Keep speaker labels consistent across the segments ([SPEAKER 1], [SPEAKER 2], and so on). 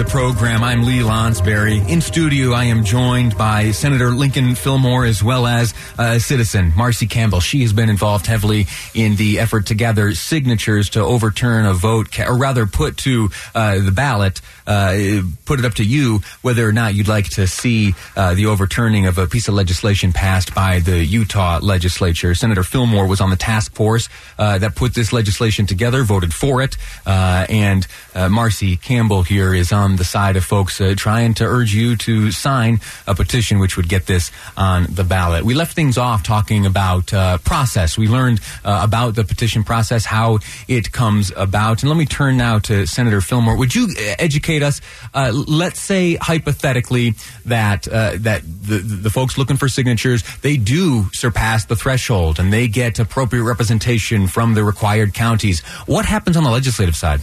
[SPEAKER 1] the program. I'm Lee Lonsberry. In studio, I am joined by Senator Lincoln Fillmore as well as a citizen, Marcy Campbell. She has been involved heavily in the effort to gather signatures to overturn a vote, or rather put to uh, the ballot, uh, put it up to you whether or not you'd like to see uh, the overturning of a piece of legislation passed by the Utah legislature. Senator Fillmore was on the task force uh, that put this legislation together, voted for it, uh, and Marcy Campbell here is on the side of folks uh, trying to urge you to sign a petition which would get this on the ballot. We left things off talking about uh, process. We learned uh, about the petition process, how it comes about. And let me turn now to Senator Fillmore. Would you uh, educate us? Uh, let's say hypothetically that that the, the folks looking for signatures they do surpass the threshold and they get appropriate representation from the required counties. What happens on the legislative side?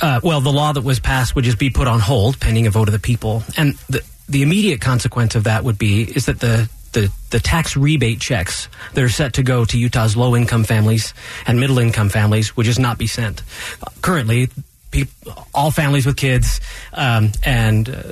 [SPEAKER 2] Uh, well, the law that was passed would just be put on hold pending a vote of the people, and the the immediate consequence of that would be is that the the, the tax rebate checks that are set to go to Utah's low income families and middle income families would just not be sent. Currently, all families with kids um, and uh,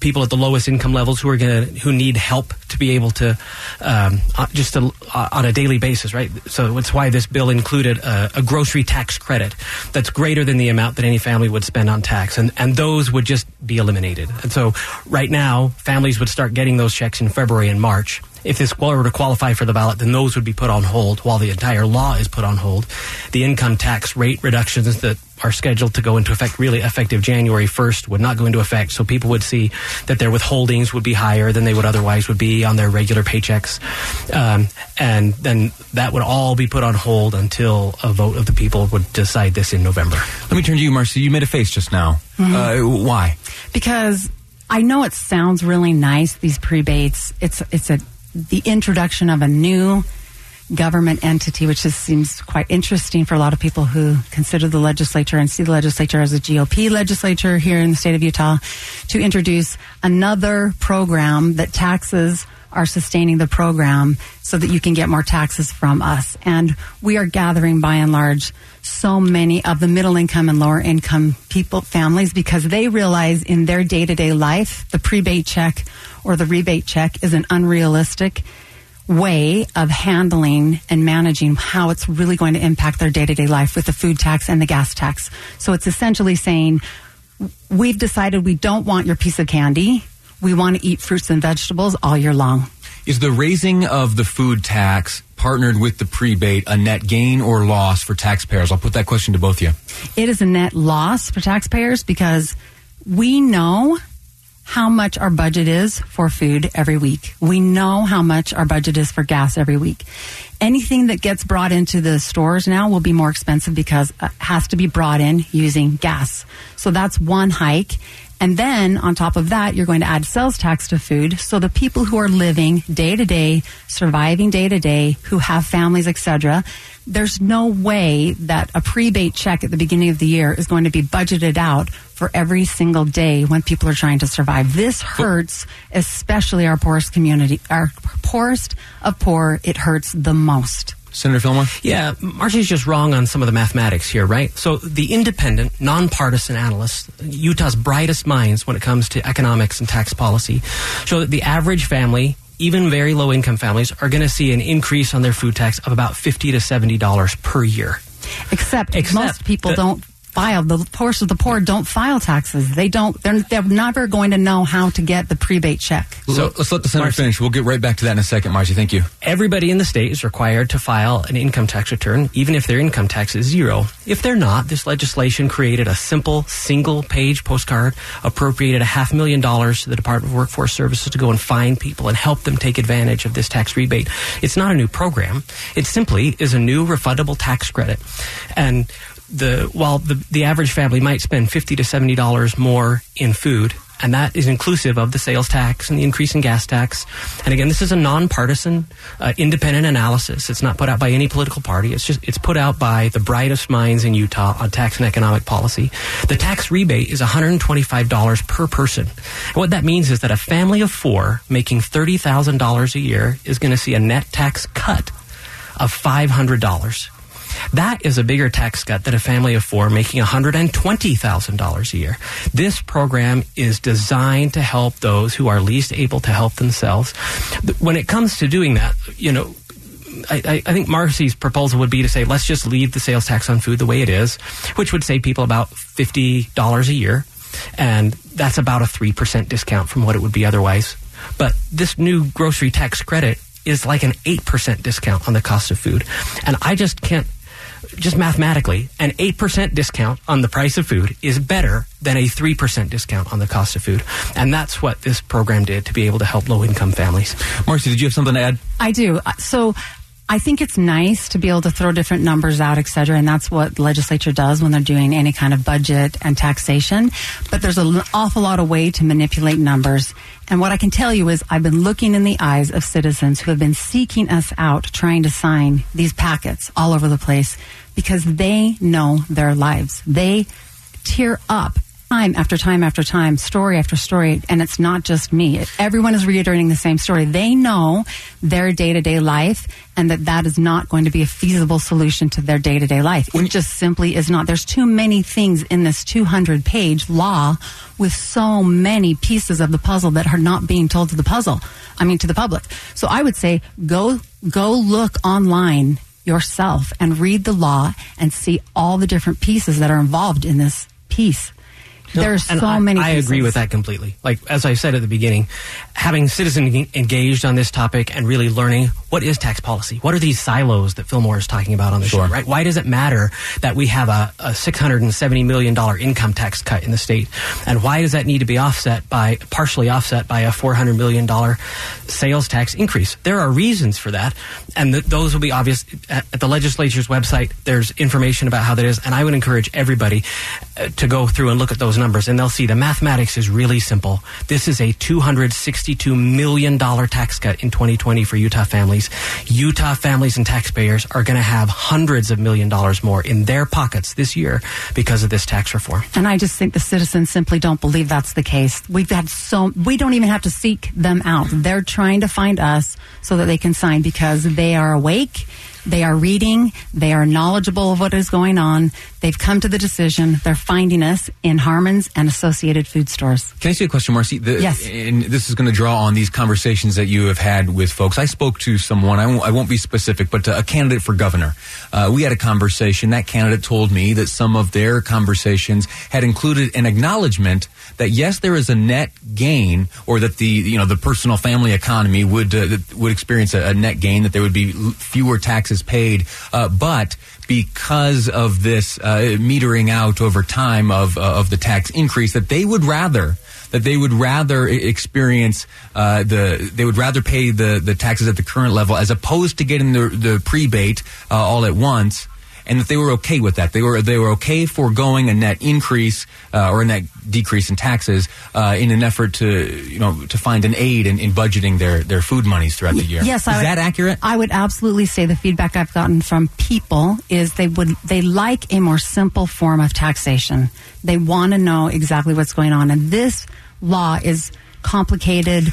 [SPEAKER 2] people at the lowest income levels who are going to who need help to be able to um, uh, just to, uh, on a daily basis, right? So that's why this bill included a, a, grocery tax credit that's greater than the amount that any family would spend on tax, and and those would just be eliminated. And so right now, families would start getting those checks in February and March if this were to qualify for the ballot, then those would be put on hold while the entire law is put on hold. The income tax rate reductions that are scheduled to go into effect really effective January 1st would not go into effect. So people would see that their withholdings would be higher than they would otherwise would be on their regular paychecks. Um, and then that would all be put on hold until a vote of the people would decide this in November.
[SPEAKER 1] Let me turn to you, Marcy. You made a face just now. Mm-hmm. Uh, why?
[SPEAKER 3] Because I know it sounds really nice, these prebates. It's, it's a the introduction of a new government entity, which just seems quite interesting for a lot of people who consider the legislature and see the legislature as a GOP legislature here in the state of Utah, to introduce another program that taxes are sustaining the program so that you can get more taxes from us. And we are gathering by and large so many of the middle income and lower income people, families, because they realize in their day to day life, the prebate check or the rebate check is an unrealistic way of handling and managing how it's really going to impact their day to day life with the food tax and the gas tax. So it's essentially saying, we've decided we don't want your piece of candy. We want to eat fruits and vegetables all year long.
[SPEAKER 1] Is the raising of the food tax partnered with the prebate a net gain or loss for taxpayers? I'll put that question to both of you.
[SPEAKER 3] It is a net loss for taxpayers because we know how much our budget is for food every week. We know how much our budget is for gas every week. Anything that gets brought into the stores now will be more expensive because it has to be brought in using gas. So that's one hike. And then on top of that, you're going to add sales tax to food. So the people who are living day to day, surviving day to day, who have families, etc., there's no way that a prebate check at the beginning of the year is going to be budgeted out for every single day when people are trying to survive. This hurts, especially our poorest community, our poorest of poor. It hurts the most.
[SPEAKER 1] Senator Fillmore?
[SPEAKER 2] Yeah, Marcy's just wrong on some of the mathematics here, right? So the independent, nonpartisan analysts, Utah's brightest minds when it comes to economics and tax policy, show that the average family even very low income families are going to see an increase on their food tax of about 50 to 70 dollars per year
[SPEAKER 3] except, except most people the, don't file. The poorest of the poor don't file taxes. They don't. They're, they're never going to know how to get the prebate check.
[SPEAKER 1] So let's let the senator Marcy, finish. We'll get right back to that in a second, Marcy. Thank you.
[SPEAKER 2] Everybody in the state is required to file an income tax return, even if their income tax is zero. If they're not, this legislation created a simple single-page postcard, appropriated a half million dollars to the Department of Workforce Services to go and find people and help them take advantage of this tax rebate. It's not a new program. It simply is a new refundable tax credit, and the while the, the average family might spend 50 to 70 dollars more in food and that is inclusive of the sales tax and the increase in gas tax. And again, this is a nonpartisan, uh, independent analysis. It's not put out by any political party. It's just it's put out by the brightest minds in Utah on tax and economic policy. The tax rebate is $125 per person. And what that means is that a family of four making $30,000 a year is going to see a net tax cut of $500. That is a bigger tax cut than a family of four making $120,000 a year. This program is designed to help those who are least able to help themselves. When it comes to doing that, you know, I, I, think Marcy's proposal would be to say, let's just leave the sales tax on food the way it is, which would save people about $50 a year. And that's about a 3% discount from what it would be otherwise. But this new grocery tax credit is like an 8% discount on the cost of food. And I just can't, just mathematically, an 8% discount on the price of food is better than a 3% discount on the cost of food. And that's what this program did to be able to help low income families.
[SPEAKER 1] Marcy, did you have something to add?
[SPEAKER 3] I do. Uh, so I think it's nice to be able to throw different numbers out, et cetera, and that's what legislature does when they're doing any kind of budget and taxation. But there's an awful lot of way to manipulate numbers. And what I can tell you is I've been looking in the eyes of citizens who have been seeking us out, trying to sign these packets all over the place because they know their lives. They tear up time after time after time, story after story, and it's not just me. Everyone is reiterating the same story. They know their day to day life and that that is not going to be a feasible solution to their day to day life. It just simply is not. There's too many things in this 200 page law with so many pieces of the puzzle that are not being told to the puzzle. I mean, to the public. So I would say go, go look online yourself and read the law and see all the different pieces that are involved in this piece no, There's so
[SPEAKER 2] I,
[SPEAKER 3] many.
[SPEAKER 2] I agree with that completely. Like as I said at the beginning, having citizens engaged on this topic and really learning what is tax policy, what are these silos that Fillmore is talking about on the sure. show, right? Why does it matter that we have a, a six hundred and seventy million dollar income tax cut in the state, and why does that need to be offset by partially offset by a four hundred million dollar sales tax increase? There are reasons for that, and th- those will be obvious at, at the legislature's website. There's information about how that is, and I would encourage everybody uh, to go through and look at those numbers, and they'll see the mathematics is really simple. This is a $262 million tax cut in 2020 for Utah families. Utah families and taxpayers are going to have hundreds of million dollars more in their pockets this year because of this tax reform.
[SPEAKER 3] And I just think the citizens simply don't believe that's the case. We've had so, we don't even have to seek them out. They're trying to find us so that they can sign because they are awake they are reading. They are knowledgeable of what is going on. They've come to the decision. They're finding us in Harmon's and associated food stores.
[SPEAKER 1] Can I ask you a question, Marcy?
[SPEAKER 3] The, yes.
[SPEAKER 1] And this is going to draw on these conversations that you have had with folks. I spoke to someone, I won't, I won't be specific, but a candidate for governor. Uh, we had a conversation. That candidate told me that some of their conversations had included an acknowledgement that yes, there is a net gain, or that the you know the personal family economy would uh, would experience a, a, net gain, that there would be fewer taxes paid, uh, but because of this uh, metering out over time of uh, of the tax increase, that they would rather that they would rather experience uh, the they would rather pay the the taxes at the current level as opposed to getting the the prebate uh, all at once and that they were okay with that. They were they were okay foregoing a net increase uh, or a net decrease in taxes uh, in an effort to you know to find an aid in, in budgeting their their food monies throughout the year.
[SPEAKER 3] Yes,
[SPEAKER 1] is would, that accurate?
[SPEAKER 3] I would absolutely say the feedback I've gotten from people is they would they like a more simple form of taxation. They want to know exactly what's going on, and this law is complicated,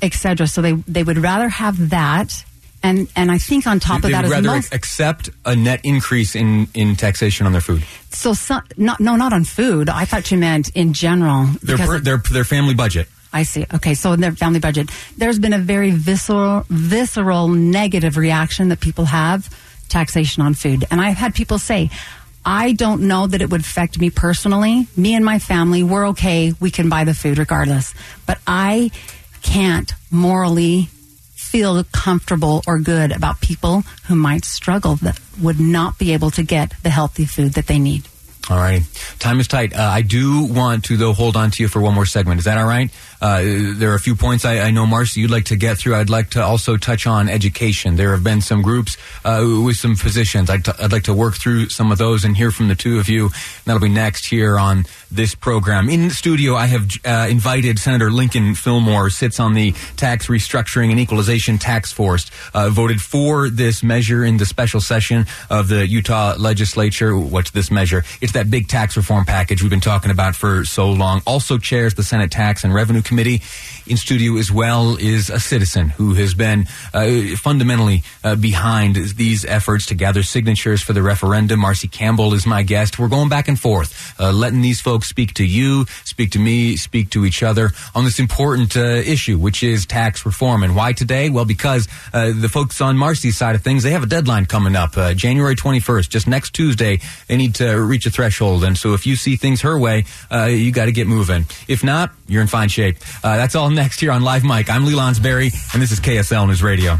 [SPEAKER 3] etc. So they they would rather have that and and I think on top
[SPEAKER 1] they,
[SPEAKER 3] of that,
[SPEAKER 1] would rather most, accept a net increase in in taxation on their food.
[SPEAKER 3] So, some, not no, not on food. I thought you meant in general.
[SPEAKER 1] Their per, their their family budget.
[SPEAKER 3] I see. Okay, so in their family budget, there's been a very visceral, visceral negative reaction that people have taxation on food, and I've had people say. I don't know that it would affect me personally. Me and my family, we're okay. We can buy the food regardless. But I can't morally feel comfortable or good about people who might struggle that would not be able to get the healthy food that they need.
[SPEAKER 1] All right. Time is tight. Uh, I do want to, though, hold on to you for one more segment. Is that all right? Uh, there are a few points I, I, know, Marcy, you'd like to get through. I'd like to also touch on education. There have been some groups uh, with some physicians. I'd, t- I'd like to work through some of those and hear from the two of you. That'll be next here on this program. In the studio, I have uh, invited Senator Lincoln Fillmore, sits on the Tax Restructuring and Equalization Task Force, uh, voted for this measure in the special session of the Utah legislature. What's this measure? It's that big tax reform package we've been talking about for so long. Also chairs the Senate Tax and Revenue Committee. In studio as well is a citizen who has been uh, fundamentally uh, behind these efforts to gather signatures for the referendum. Marcy Campbell is my guest. We're going back and forth, uh, letting these folks speak to you, speak to me, speak to each other on this important uh, issue, which is tax reform. And why today? Well, because uh, the folks on Marcy's side of things, they have a deadline coming up, uh, January 21st, just next Tuesday. They need to reach a threshold. And so if you see things her way, you got to get moving. If not, you're in fine shape. that's all next here on Live Mic. I'm Lee Lonsberry, and this is KSL News Radio.